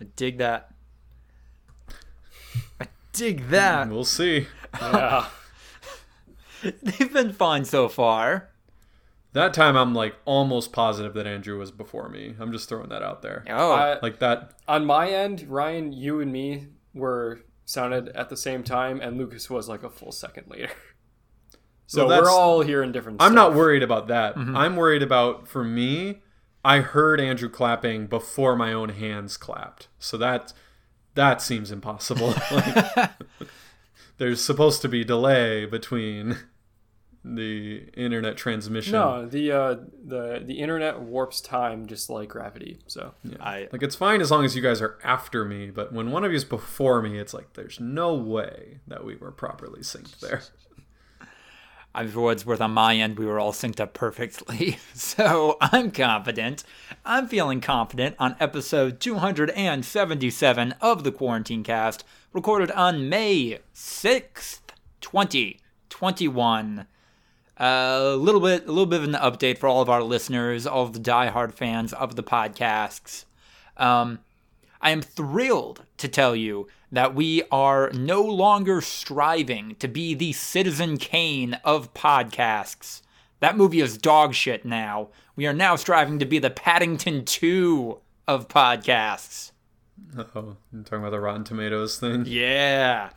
I dig that. I dig that. We'll see. Yeah. They've been fine so far. That time I'm like almost positive that Andrew was before me. I'm just throwing that out there. Oh, I- Like that on my end, Ryan, you and me were sounded at the same time, and Lucas was like a full second later. So Well, we're all here in different. I'm not worried about that. Mm-hmm. I'm worried about for me, I heard Andrew clapping before my own hands clapped. So that that seems impossible. Like, there's supposed to be delay between the internet transmission. No, the uh, the the internet warps time just like gravity. So I Like it's fine as long as you guys are after me, but when one of you is before me, it's like there's no way that we were properly synced there. I for what's worth on my end, we were all synced up perfectly. So I'm confident. I'm feeling confident on episode 277 of the Quarantine Cast, recorded on May 6th, 2021. A little bit, a little bit of an update for all of our listeners, all of the diehard fans of the podcasts. Um, I am thrilled to tell you that we are no longer striving to be the Citizen Kane of podcasts. That movie is dog shit now. We are now striving to be the Paddington 2 of podcasts. Oh, I'm talking about the Rotten Tomatoes thing. Yeah.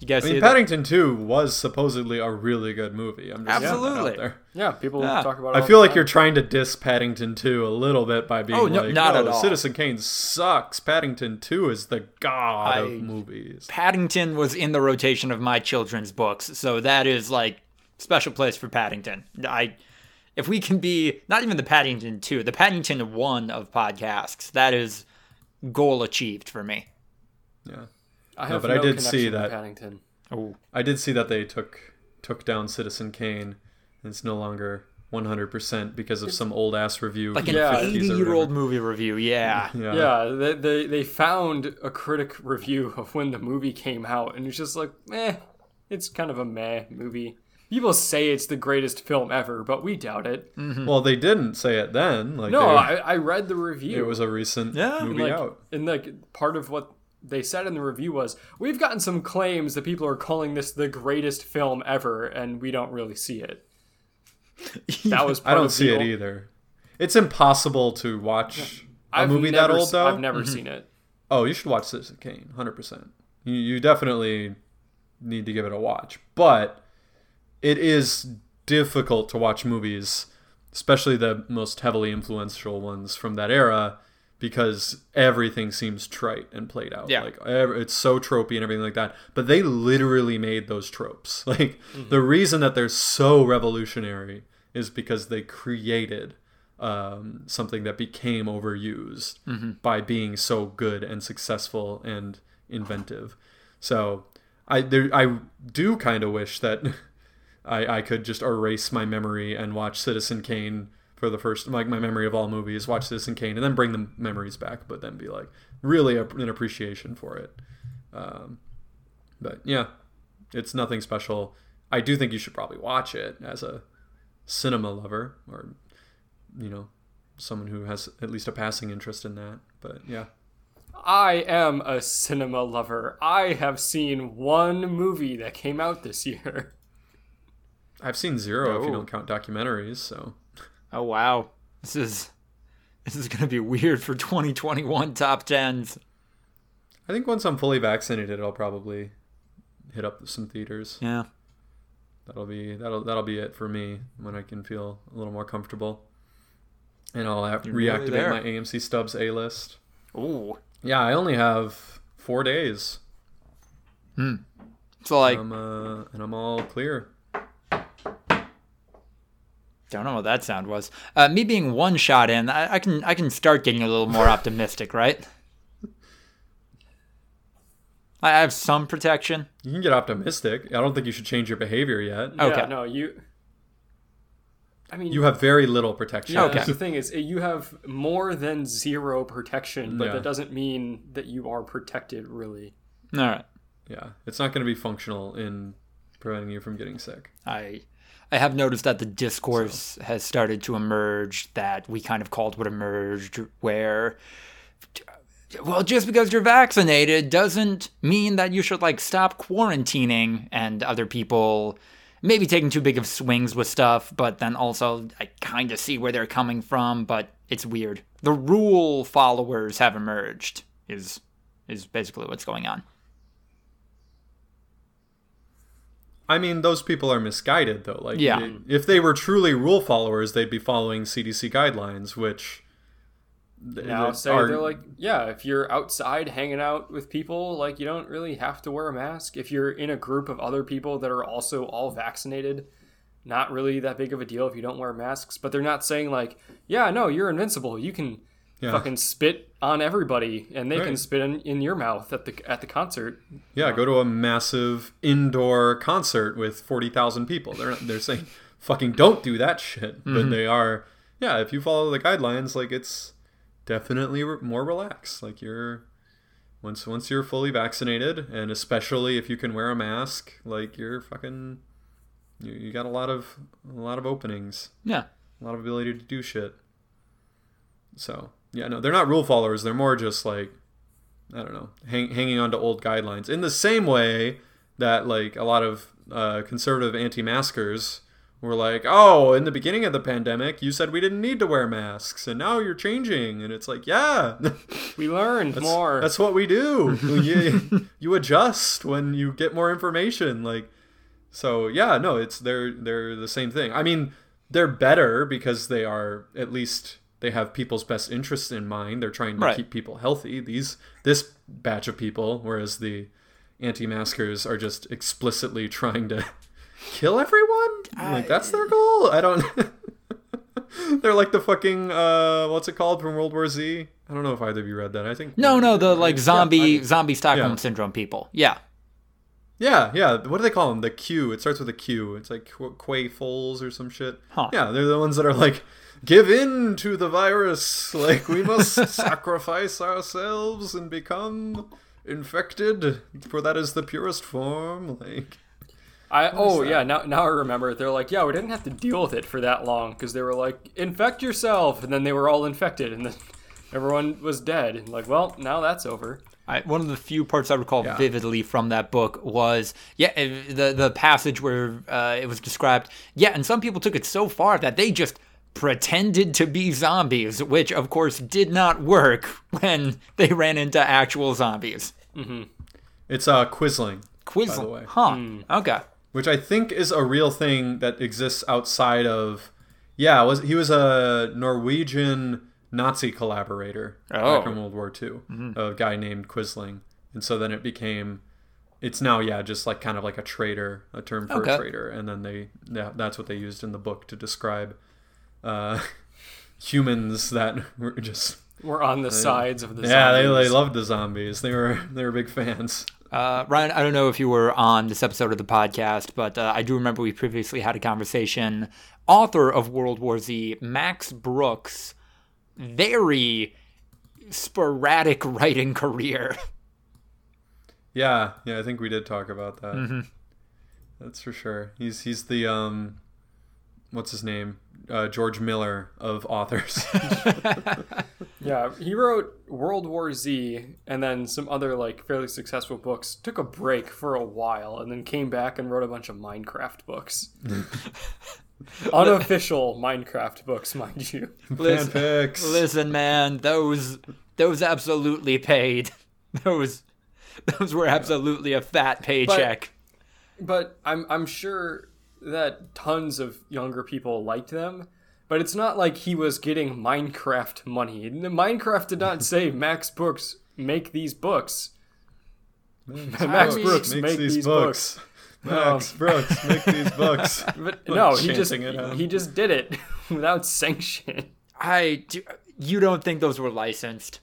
You guys I see mean, that? Paddington 2 was supposedly a really good movie. I'm just Absolutely. out there. yeah, people Yeah. talk about. It I feel the like time. you're trying to diss Paddington 2 a little bit by being Oh, no, like, not "Oh, at all." Citizen Kane sucks. Paddington 2 is the god I- of movies. Paddington was in the rotation of my children's books, so that is like special place for Paddington. I if we can be not even the Paddington 2, the Paddington 1 of podcasts, that is goal achieved for me. Yeah. I have but I did see that- Paddington. Oh, I did see that they took took down Citizen Kane and it's no longer 100% because of some old ass review like an Yeah. 80 year old movie review, yeah. Yeah. Yeah, they, they they found a critic review of when the movie came out, and it's just like, eh, it's kind of a meh movie. People say it's the greatest film ever, but we doubt it. Well, they didn't say it then. Like No, they- I, I read the review. it was a recent Yeah, movie like, out. and like part of what they said in the review was, we've gotten some claims that people are calling this the greatest film ever, and we don't really see it. That was. I don't see it either. It's impossible to watch a I've movie that old though. I've never mm-hmm. seen it. Oh, you should watch Citizen Kane, hundred percent. You you definitely need to give it a watch, but it is difficult to watch movies, especially the most heavily influential ones from that era, because everything seems trite and played out. Yeah. like it's so tropey and everything like that. But they literally made those tropes. Like the reason that they're so revolutionary is because they created um, something that became overused by being so good and successful and inventive. So I there I do kind of wish that I I could just erase my memory and watch Citizen Kane for the first like my memory of all movies, watch Citizen Kane, and then bring the memories back, but then be like really a, an appreciation for it. Um, but yeah, it's nothing special. I do think you should probably watch it as a cinema lover or you know someone who has at least a passing interest in that. But yeah. I am a cinema lover. I have seen one movie that came out this year. I've seen zero if you Oh. don't count documentaries. So Oh wow. This is this is going to be weird for 2021 top 10s. I think once I'm fully vaccinated, I'll probably hit up some theaters. Yeah. That'll be that'll that'll be it for me when I can feel a little more comfortable, and I'll reactivate there. my AMC Stubs A list. Ooh. Yeah, I only have four days. Hmm. So like I'm uh, and I'm all clear. Don't know what that sound was. Uh, me being one shot in, I, I can I can start getting a little more optimistic, right? I have some protection. You can get optimistic. I don't think you should change your behavior yet. Okay. No, you. I mean, You have very little protection. Yeah, Okay. that's the thing is, you have more than zero protection, but Yeah. that doesn't mean that you are protected, really. All right. Yeah, it's not going to be functional in preventing you from getting sick. I I have noticed that the discourse has started to emerge that we kind of called what emerged, where well, just because you're vaccinated doesn't mean that you should like stop quarantining and other people maybe taking too big of swings with stuff, but then also I kind of see where they're coming from, but it's weird. The rule followers have emerged is is basically what's going on. I mean, those people are misguided though. Like, Yeah. if they were truly rule followers, they'd be following CDC guidelines, which th- Now say are- they're like, yeah, if you're outside hanging out with people, like you don't really have to wear a mask. If you're in a group of other people that are also all vaccinated, not really that big of a deal if you don't wear masks. But they're not saying like, yeah, no, you're invincible. You can Yeah. fucking spit on everybody, and they can spit in, in your mouth at the at the concert. yeah, go to a massive indoor concert with forty thousand people. They're not, they're saying fucking don't do that shit, but mm-hmm. they are. Yeah, if you follow the guidelines, like it's definitely re- more relaxed. Like you're once once you're fully vaccinated, and especially if you can wear a mask, like you're fucking you, you got a lot of a lot of openings. Yeah. a lot of ability to do shit. So yeah, no, they're not rule followers. They're more just like I don't know, hang, hanging on to old guidelines. In the same way that like a lot of uh, conservative anti-maskers were like, oh, in the beginning of the pandemic, you said we didn't need to wear masks, and now you're changing, and it's like, yeah. We learned That's, more. That's what we do. you, you adjust when you get more information. Like, so yeah, no, it's they're they're the same thing. I mean, they're better because they are at least they have people's best interests in mind. They're trying to Right. keep people healthy. These this batch of people, whereas the anti-maskers are just explicitly trying to kill everyone. like that's their goal. I don't. They're like the fucking uh, what's it called from World War Z? I don't know if either of you read that. I think No, no, the like zombie Yeah, I- zombie Stockholm yeah. syndrome people. Yeah. Yeah, yeah. What do they call them? The Q. It starts with a Q. It's like Qu- Quay Foles or some shit. Huh. Yeah, they're the ones that are like, give in to the virus. Like we must sacrifice ourselves and become infected, for that is the purest form. Like, I oh yeah now now I remember they're like yeah we didn't have to deal with it for that long because they were like infect yourself and then they were all infected and then everyone was dead and like well now that's over I, one of the few parts I recall Yeah. vividly from that book was yeah eh, the the passage where uh, it was described yeah and some people took it so far that they just pretended to be zombies which of course did not work when they ran into actual zombies mm-hmm. it's uh Quisling, quiz the way. huh mm. okay which I think is a real thing that exists outside of. Yeah, was he was a Norwegian Nazi collaborator Oh. back in World War II, mm-hmm. a guy named Quisling, and so then it became. It's now yeah, just like kind of like a traitor, a term for Okay. a traitor, and then they yeah, that's what they used in the book to describe uh, humans that were just we're on the sides of the yeah they, they loved the zombies. They were they were big fans. Uh, Ryan, I don't know if you were on this episode of the podcast, but uh, I do remember we previously had a conversation. Author of World War Z, Max Brooks, very sporadic writing career. Yeah, yeah, I think we did talk about that. That's for sure. He's he's the um, what's his name? Uh, George Miller of authors. yeah he wrote World War Z and then some other like fairly successful books took a break for a while and then came back and wrote a bunch of Minecraft books unofficial Minecraft books mind you Listen- Fanfics. Listen, man, those those absolutely paid. Those those were absolutely a fat paycheck. But I'm I'm sure that tons of younger people liked them. But it's not like he was getting Minecraft money. Minecraft did not say Max Brooks make these books. Max mean- Brooks makes make these, these books. Max Brooks make these books. But no, he just chanting it out. he just did it without sanction. I do, you don't think those were licensed?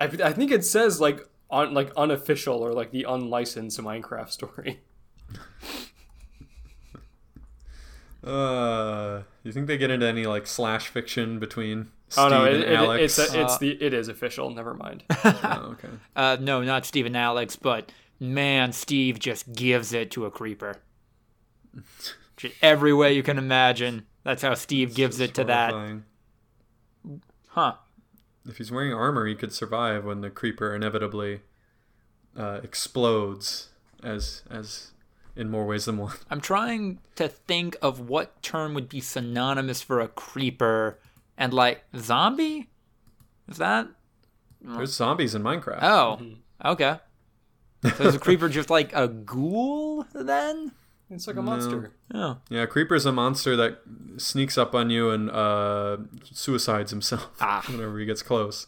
I, I think it says like on like unofficial or like the unlicensed Minecraft story. Uh, you think they get into any like slash fiction between Steve Oh no, it, and it, Alex? it's it's Uh, the it is official. Never mind. oh, okay. Uh, no, not Steve and Alex, but man, Steve just gives it to a creeper. Just every way you can imagine. That's how Steve gives it to that. Huh. if he's wearing armor, he could survive when the creeper inevitably uh, explodes as as in more ways than one. I'm trying to think of what term would be synonymous for a creeper and like zombie? Is that There's zombies in Minecraft. Oh. Okay. So is a creeper just like a ghoul then? It's like a monster. Oh. Yeah, creeper's a monster that sneaks up on you and uh, suicides himself Ah. whenever he gets close.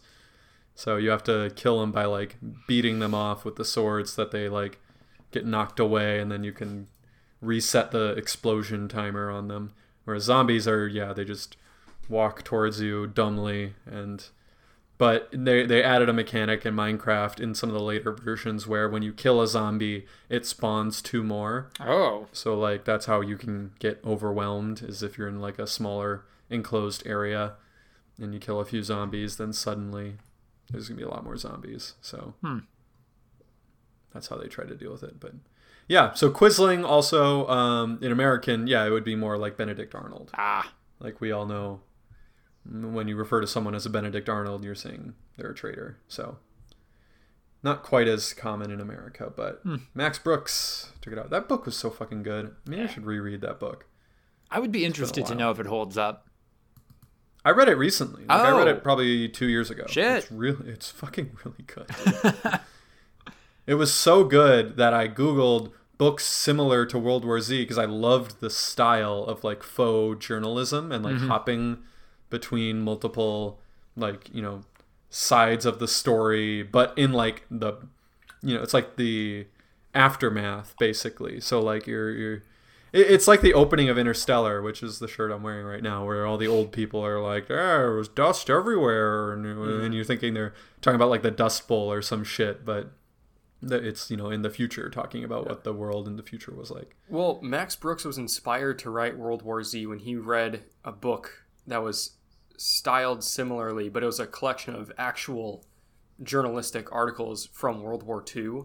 So you have to kill him by like beating them off with the swords that they like get knocked away, and then you can reset the explosion timer on them. Whereas zombies are, yeah, they just walk towards you dumbly and but they they added a mechanic in Minecraft in some of the later versions where when you kill a zombie, it spawns two more. Oh. So like that's how you can get overwhelmed is if you're in like a smaller enclosed area and you kill a few zombies, then suddenly there's gonna be a lot more zombies. So Hmm. That's how they try to deal with it. But yeah, so Quisling also um, in American, yeah, it would be more like Benedict Arnold. Ah. Like we all know, when you refer to someone as a Benedict Arnold, you're saying they're a traitor. So, not quite as common in America, but Max Brooks took it out. That book was so fucking good. I Maybe I should reread that book. I would be interested to know if it holds up. I read it recently. Like, I read Oh. it probably two years ago. Shit. It's really, it's fucking really good. it was so good that I googled books similar to World War Z because I loved the style of like faux journalism and like mm-hmm. hopping between multiple like you know sides of the story, but in like the you know it's like the aftermath basically. So like you're you're it's like the opening of Interstellar, which is the shirt I'm wearing right now, where all the old people are like, ah, "There was dust everywhere," and, and mm-hmm. you're thinking they're talking about like the Dust Bowl or some shit, but that it's you know in the future talking about what the world in the future was like. Well, Max Brooks was inspired to write World War Z when he read a book that was styled similarly, but it was a collection of actual journalistic articles from World War II.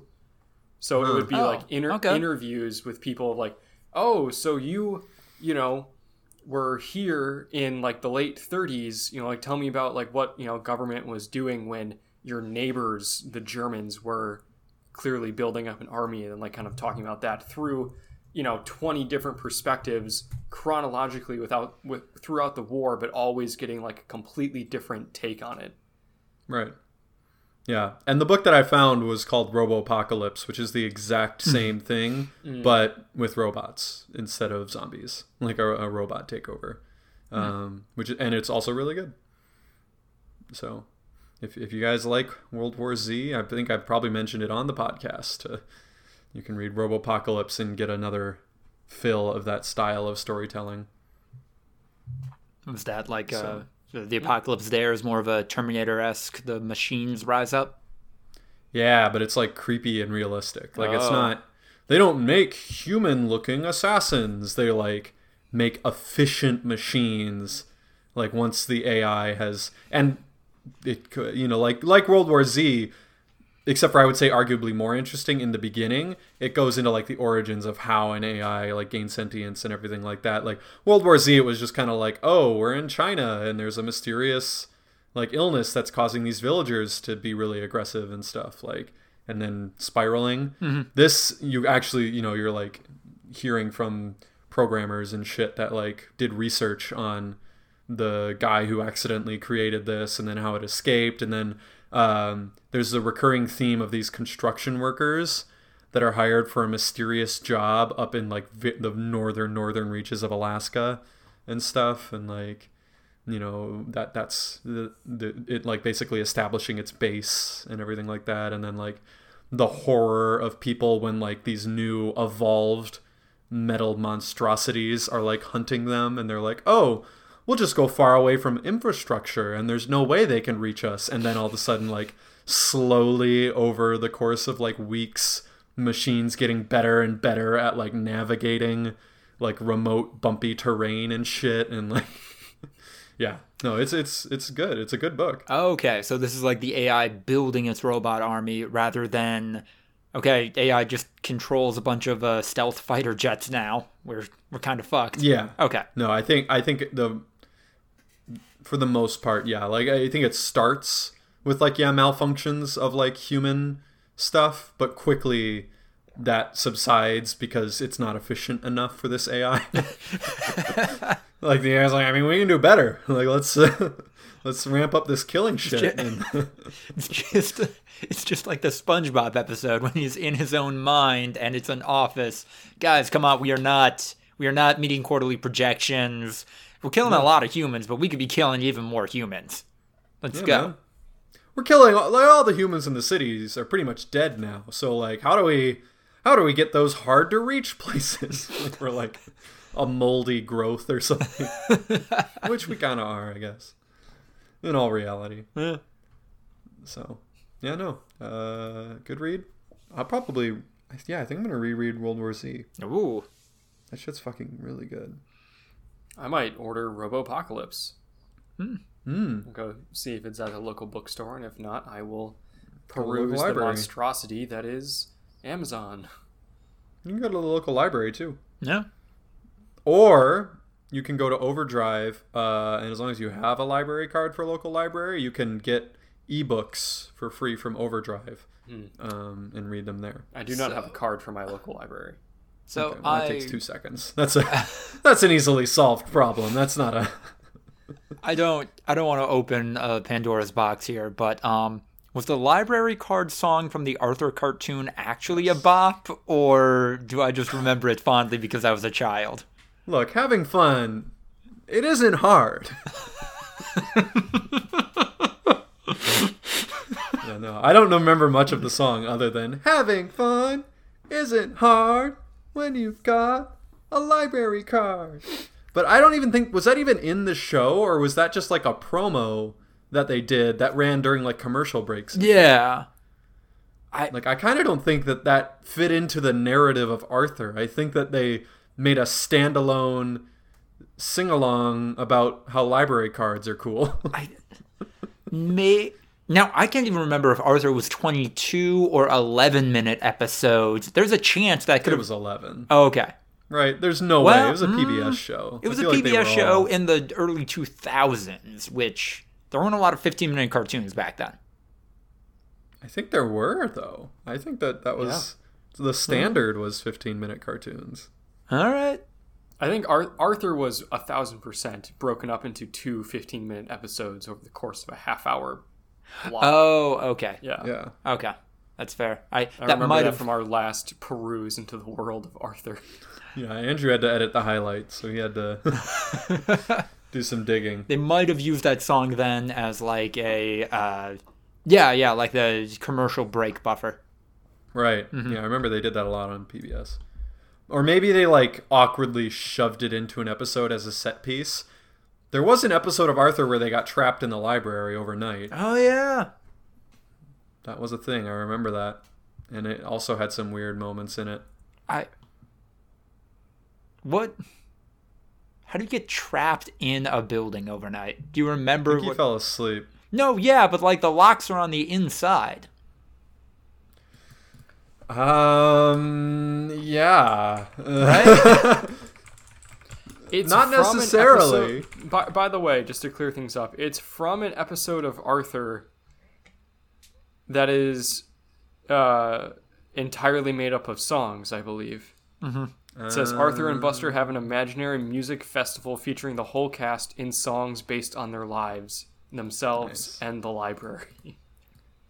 So it would be Oh, like inter- oh, okay. interviews with people like, oh, so you, you know, were here in like the late 30s, you know, like tell me about like what, you know, government was doing when your neighbors, the Germans, were clearly building up an army and like kind of talking about that through you know 20 different perspectives chronologically without with throughout the war but always getting like a completely different take on it Right. Yeah, and the book that I found was called Robopocalypse which is the exact same thing, but with robots instead of zombies, like a, a robot takeover. Um, which and it's also really good. So, if if you guys like World War Z, I think I've probably mentioned it on the podcast. Uh, you can read Robopocalypse and get another fill of that style of storytelling. Was that like So- uh, the apocalypse there is more of a Terminator esque, the machines rise up? Yeah, but it's like creepy and realistic. Like it's Oh. not they don't make human looking assassins. They like make efficient machines like once the AI has and it could you know like like World War Z except for I would say arguably more interesting in the beginning. It goes into like the origins of how an AI like gained sentience and everything like that. Like World War Z, it was just kind of like, oh, we're in China and there's a mysterious like illness that's causing these villagers to be really aggressive and stuff. Like and then spiraling. Mm-hmm. This you actually you know you're like hearing from programmers and shit that like did research on the guy who accidentally created this and then how it escaped. And then um, there's a recurring theme of these construction workers that are hired for a mysterious job up in like vi- the northern northern reaches of Alaska and stuff. And like you know that that's the, the it like basically establishing its base and everything like that. And then like the horror of people when like these new evolved metal monstrosities are like hunting them. And they're like oh we'll just go far away from infrastructure and there's no way they can reach us and then all of a sudden like slowly over the course of like weeks machines getting better and better at like navigating like remote bumpy terrain and shit and like yeah no it's it's it's good it's a good book Okay, so this is like the AI building its robot army rather than okay, AI just controls a bunch of uh, stealth fighter jets now. We're we're kind of fucked. yeah Okay. no i think i think the for the most part, yeah. Like I think it starts with like yeah malfunctions of like human stuff, but quickly that subsides because it's not efficient enough for this AI. like the AI's like, I mean, we can do better. Like let's uh, let's ramp up this killing shit. ju- And- It's just it's just like the SpongeBob episode when he's in his own mind and it's an office. Guys, come on, we are not we are not meeting quarterly projections. We're killing a lot of humans, but we could be killing even more humans. Let's Yeah, go. man. We're killing all, like, all the humans in the cities are pretty much dead now. So like, how do we how do we get those hard to reach places? like we're like a moldy growth or something, which we kind of are, I guess, in all reality. Yeah. So yeah, no, uh, good read. I'll probably yeah, I think I'm gonna reread World War Z. Ooh. That shit's fucking really good. I might order Robopocalypse. Hmm. Go see if it's at a local bookstore, and if not, I will to the peruse the monstrosity that is Amazon. You can go to the local library too. Yeah. Or you can go to Overdrive, uh, and as long as you have a library card for a local library, you can get ebooks for free from Overdrive um, and read them there. I do not have a card for my local library. So Okay, well, that I takes two seconds. That's a that's an easily solved problem. That's not a I don't I don't want to open uh, Pandora's box here, but um was the library card song from the Arthur cartoon actually a bop or do I just remember it fondly because I was a child? look. Having fun, it isn't hard. yeah, no, I don't remember much of the song other than having fun isn't hard when you've got a library card. But I don't even think was that even in the show or was that just like a promo that they did that ran during like commercial breaks? Yeah. I Like I kind of don't think that that fit into the narrative of Arthur. I think that they made a standalone sing along about how library cards are cool. I may now I can't even remember if Arthur was 22 or 11 minute episodes. There's a chance that could it was 11. oh, okay. Right? There's no way. It was a mm, PBS show. It was a feel like PBS show all- in the early 2000s, which there weren't a lot of 15 minute cartoons back then. I think there were though. I think that that was the standard was 15 minute cartoons. All right. I think Ar- Arthur was a thousand percent broken up into two 15 minute episodes over the course of a half hour block. Oh, okay. yeah. Yeah. Okay. That's fair. I, I that remember might that have from our last peruse into the world of Arthur. Yeah, Andrew had to edit the highlights, so he had to do some digging. they might have used that song then as like a uh yeah, yeah, like the commercial break buffer. Right. Mm-hmm. Yeah, I remember they did that a lot on PBS. Or maybe they like awkwardly shoved it into an episode as a set piece. There was an episode of Arthur where they got trapped in the library overnight. Oh yeah. That was a thing. I remember that. And it also had some weird moments in it. I What How do you get trapped in a building overnight? Do you remember He what fell asleep. No, yeah, but like the locks are on the inside. Um. Yeah. Right? It's Not from an necessarily. episode- by, by the way, just to clear things up, it's from an episode of Arthur that is uh, entirely made up of songs, I believe. It says Arthur and Buster have an imaginary music festival featuring the whole cast in songs based on their lives, themselves, and the library.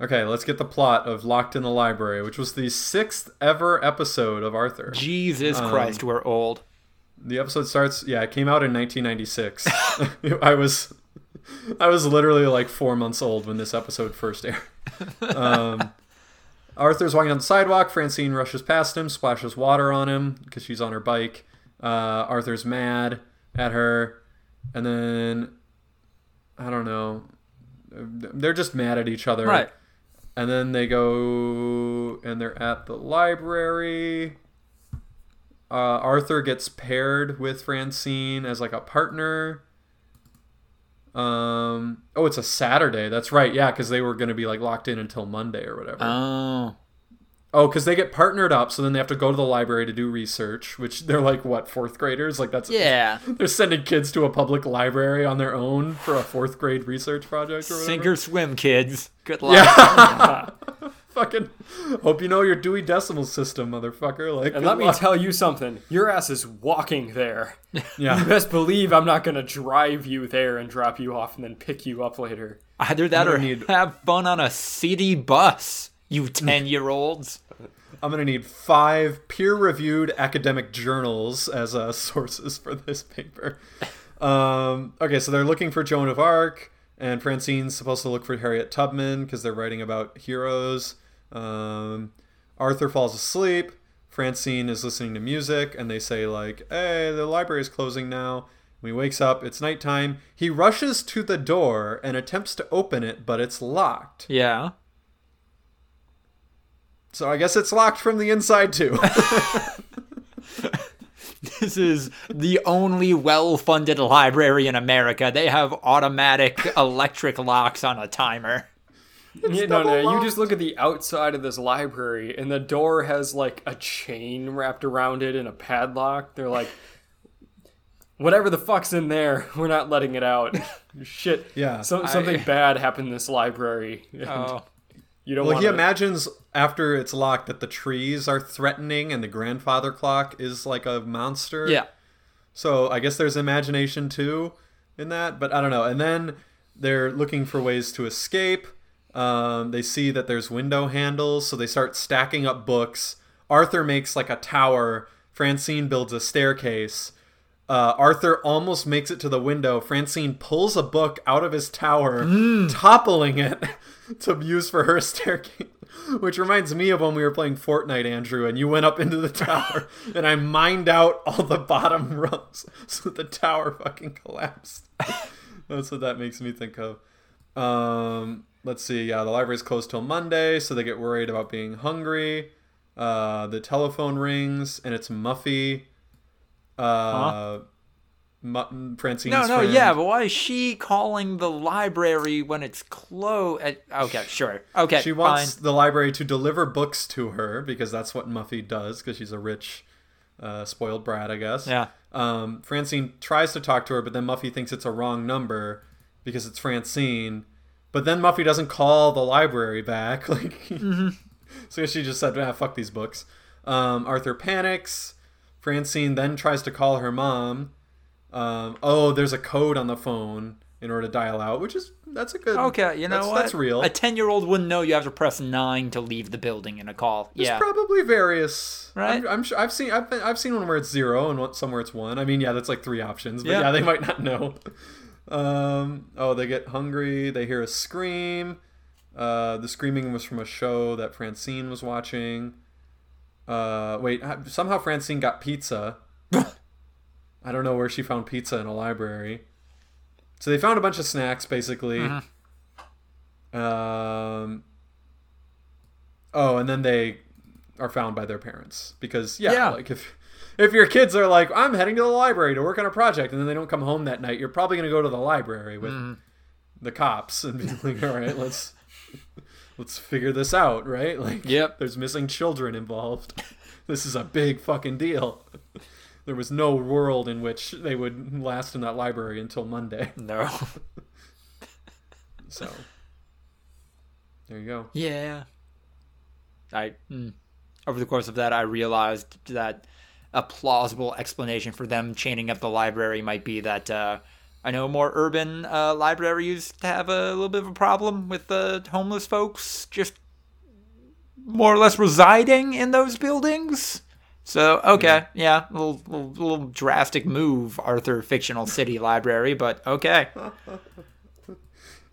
Okay, let's get the plot of Locked in the Library, which was the sixth ever episode of Arthur. Jesus Um, Christ, we're old. The episode starts. Yeah, it came out in 1996. I was, I was literally like four months old when this episode first aired. Um, Arthur's walking on the sidewalk. Francine rushes past him, splashes water on him because she's on her bike. Uh, Arthur's mad at her, and then I don't know. They're just mad at each other. Right. And then they go and they're at the library. Uh, Arthur gets paired with Francine as like a partner. Um. Oh, it's a Saturday. That's right. Yeah, because they were gonna be like locked in until Monday or whatever. Oh. Oh, because they get partnered up, so then they have to go to the library to do research, which they're like what fourth graders? Like that's Yeah. They're sending kids to a public library on their own for a fourth grade research project or whatever. Sink or swim, kids. Good luck. Yeah. Fucking hope you know your Dewey Decimal System, motherfucker. Like, And good let me tell you something. Your ass is walking there. You yeah, best believe I'm not gonna drive you there and drop you off and then pick you up later. Either that or gonna need- have fun on a city bus, you 10 year olds. I'm gonna need five peer-reviewed academic journals as uh, sources for this paper. Um, okay, so they're looking for Joan of Arc, and Francine's supposed to look for Harriet Tubman because they're writing about heroes. Um, Arthur falls asleep. Francine is listening to music, and they say like, "Hey, the library is closing now." When he wakes up, it's nighttime. He rushes to the door and attempts to open it, but it's locked. Yeah. So I guess it's locked from the inside too. This is the only well funded library in America. They have automatic electric locks on a timer. Yeah, no, double no. You just look at the outside of this library, and the door has like a chain wrapped around it and a padlock. They're like, whatever the fuck's in there, we're not letting it out. Shit. Yeah. So, something I- bad happened in this library. Oh. You don't Well, want he to. imagines after it's locked that the trees are threatening and the grandfather clock is like a monster. Yeah. So I guess there's imagination too in that, but I don't know. And then they're looking for ways to escape. Um, they see that there's window handles, so they start stacking up books. Arthur makes like a tower. Francine builds a staircase. Uh, Arthur almost makes it to the window. Francine pulls a book out of his tower, toppling it to use for her staircase. Which reminds me of when we were playing Fortnite, Andrew, and you went up into the tower, and I mined out all the bottom rungs so the tower fucking collapsed. That's what that makes me think of. Um, let's see. Yeah, the library's closed till Monday, so they get worried about being hungry. Uh, the telephone rings, and it's Muffy. Uh, Mu- Francine's No, no, friend. yeah, but why is she calling the library when it's closed? Okay, sure. Okay, She wants fine. the library to deliver books to her because that's what Muffy does because she's a rich, uh, spoiled brat, I guess. Yeah. Um, Francine tries to talk to her, but then Muffy thinks it's a wrong number because it's Francine. But then Muffy doesn't call the library back. Like, Mm-hmm. so she just said, "Ah, fuck these books." Um, Arthur panics. Francine then tries to call her mom. Um, oh, there's a code on the phone in order to dial out, which is that's a good. Okay, you know that's, what? That's real. A 10 year old wouldn't know you have to press 9 to leave the building in a call. There's yeah. probably various. Right? I'm, I'm sure I've seen I've been, I've seen one where it's zero and one, somewhere it's one. I mean, yeah, that's like three options, but Yeah. yeah, they might not know. Um, oh, they get hungry. They hear a scream. Uh, the screaming was from a show that Francine was watching. Uh, wait, somehow Francine got pizza. I don't know where she found pizza in a library. So they found a bunch of snacks, basically. Um. Oh, and then they are found by their parents because yeah, Yeah. like if if your kids are like, I'm heading to the library to work on a project, and then they don't come home that night, you're probably gonna go to the library with the cops and be like, all right, let's let's figure this out, right? Like, Yep. there's missing children involved. This is a big fucking deal. There was no world in which they would last in that library until Monday. No. So there you go. Yeah. I mm, over the course of that, I realized that a plausible explanation for them chaining up the library might be that uh, I know more urban uh, libraries to have a little bit of a problem with the homeless folks just more or less residing in those buildings. So okay, yeah, a little, little, little drastic move, Arthur Fictional City Library, but okay.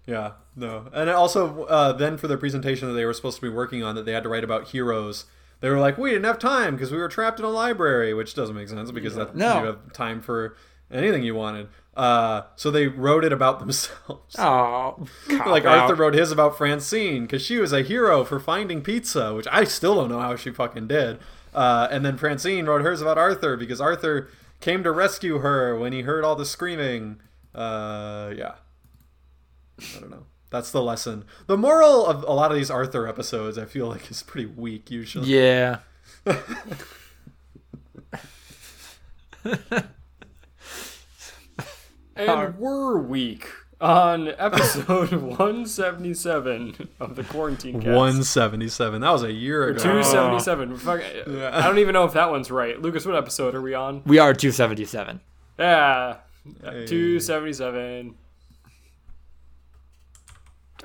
Yeah, no. And also, uh, then for the presentation that they were supposed to be working on, that they had to write about heroes, they were like, we didn't have time because we were trapped in a library, which doesn't make sense because that No. you have time for anything you wanted. Uh, so they wrote it about themselves. Oh, like Arthur wrote his about Francine because she was a hero for finding pizza, which I still don't know how she fucking did. Uh, and then Francine wrote hers about Arthur because Arthur came to rescue her when he heard all the screaming. Uh, yeah. I don't know. That's the lesson. The moral of a lot of these Arthur episodes, I feel like, is pretty weak usually. Yeah. And Alright. we're weak on episode 177 of the quarantine cast. 177. That was a year ago. 277. Fuck, I don't even know if that one's right. Lucas, what episode are we on? We are 277. Yeah. Hey. 277.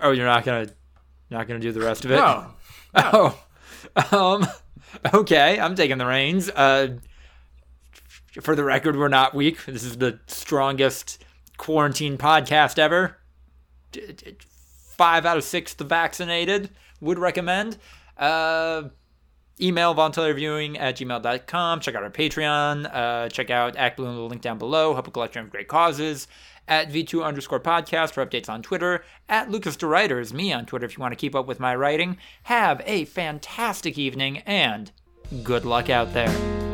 Oh, you're not gonna not gonna do the rest of it? No. Oh. Um okay, I'm taking the reins. Uh for the record, we're not weak. This is the strongest quarantine podcast ever. Five out of six the vaccinated would recommend. Uh email voluntarily at gmail.com. Check out our Patreon. Uh, check out ActBlue in the link down below. Help a collection of great causes. At V2 underscore podcast for updates on Twitter. At Lucas DeWriter is me on Twitter if you want to keep up with my writing. Have a fantastic evening and good luck out there.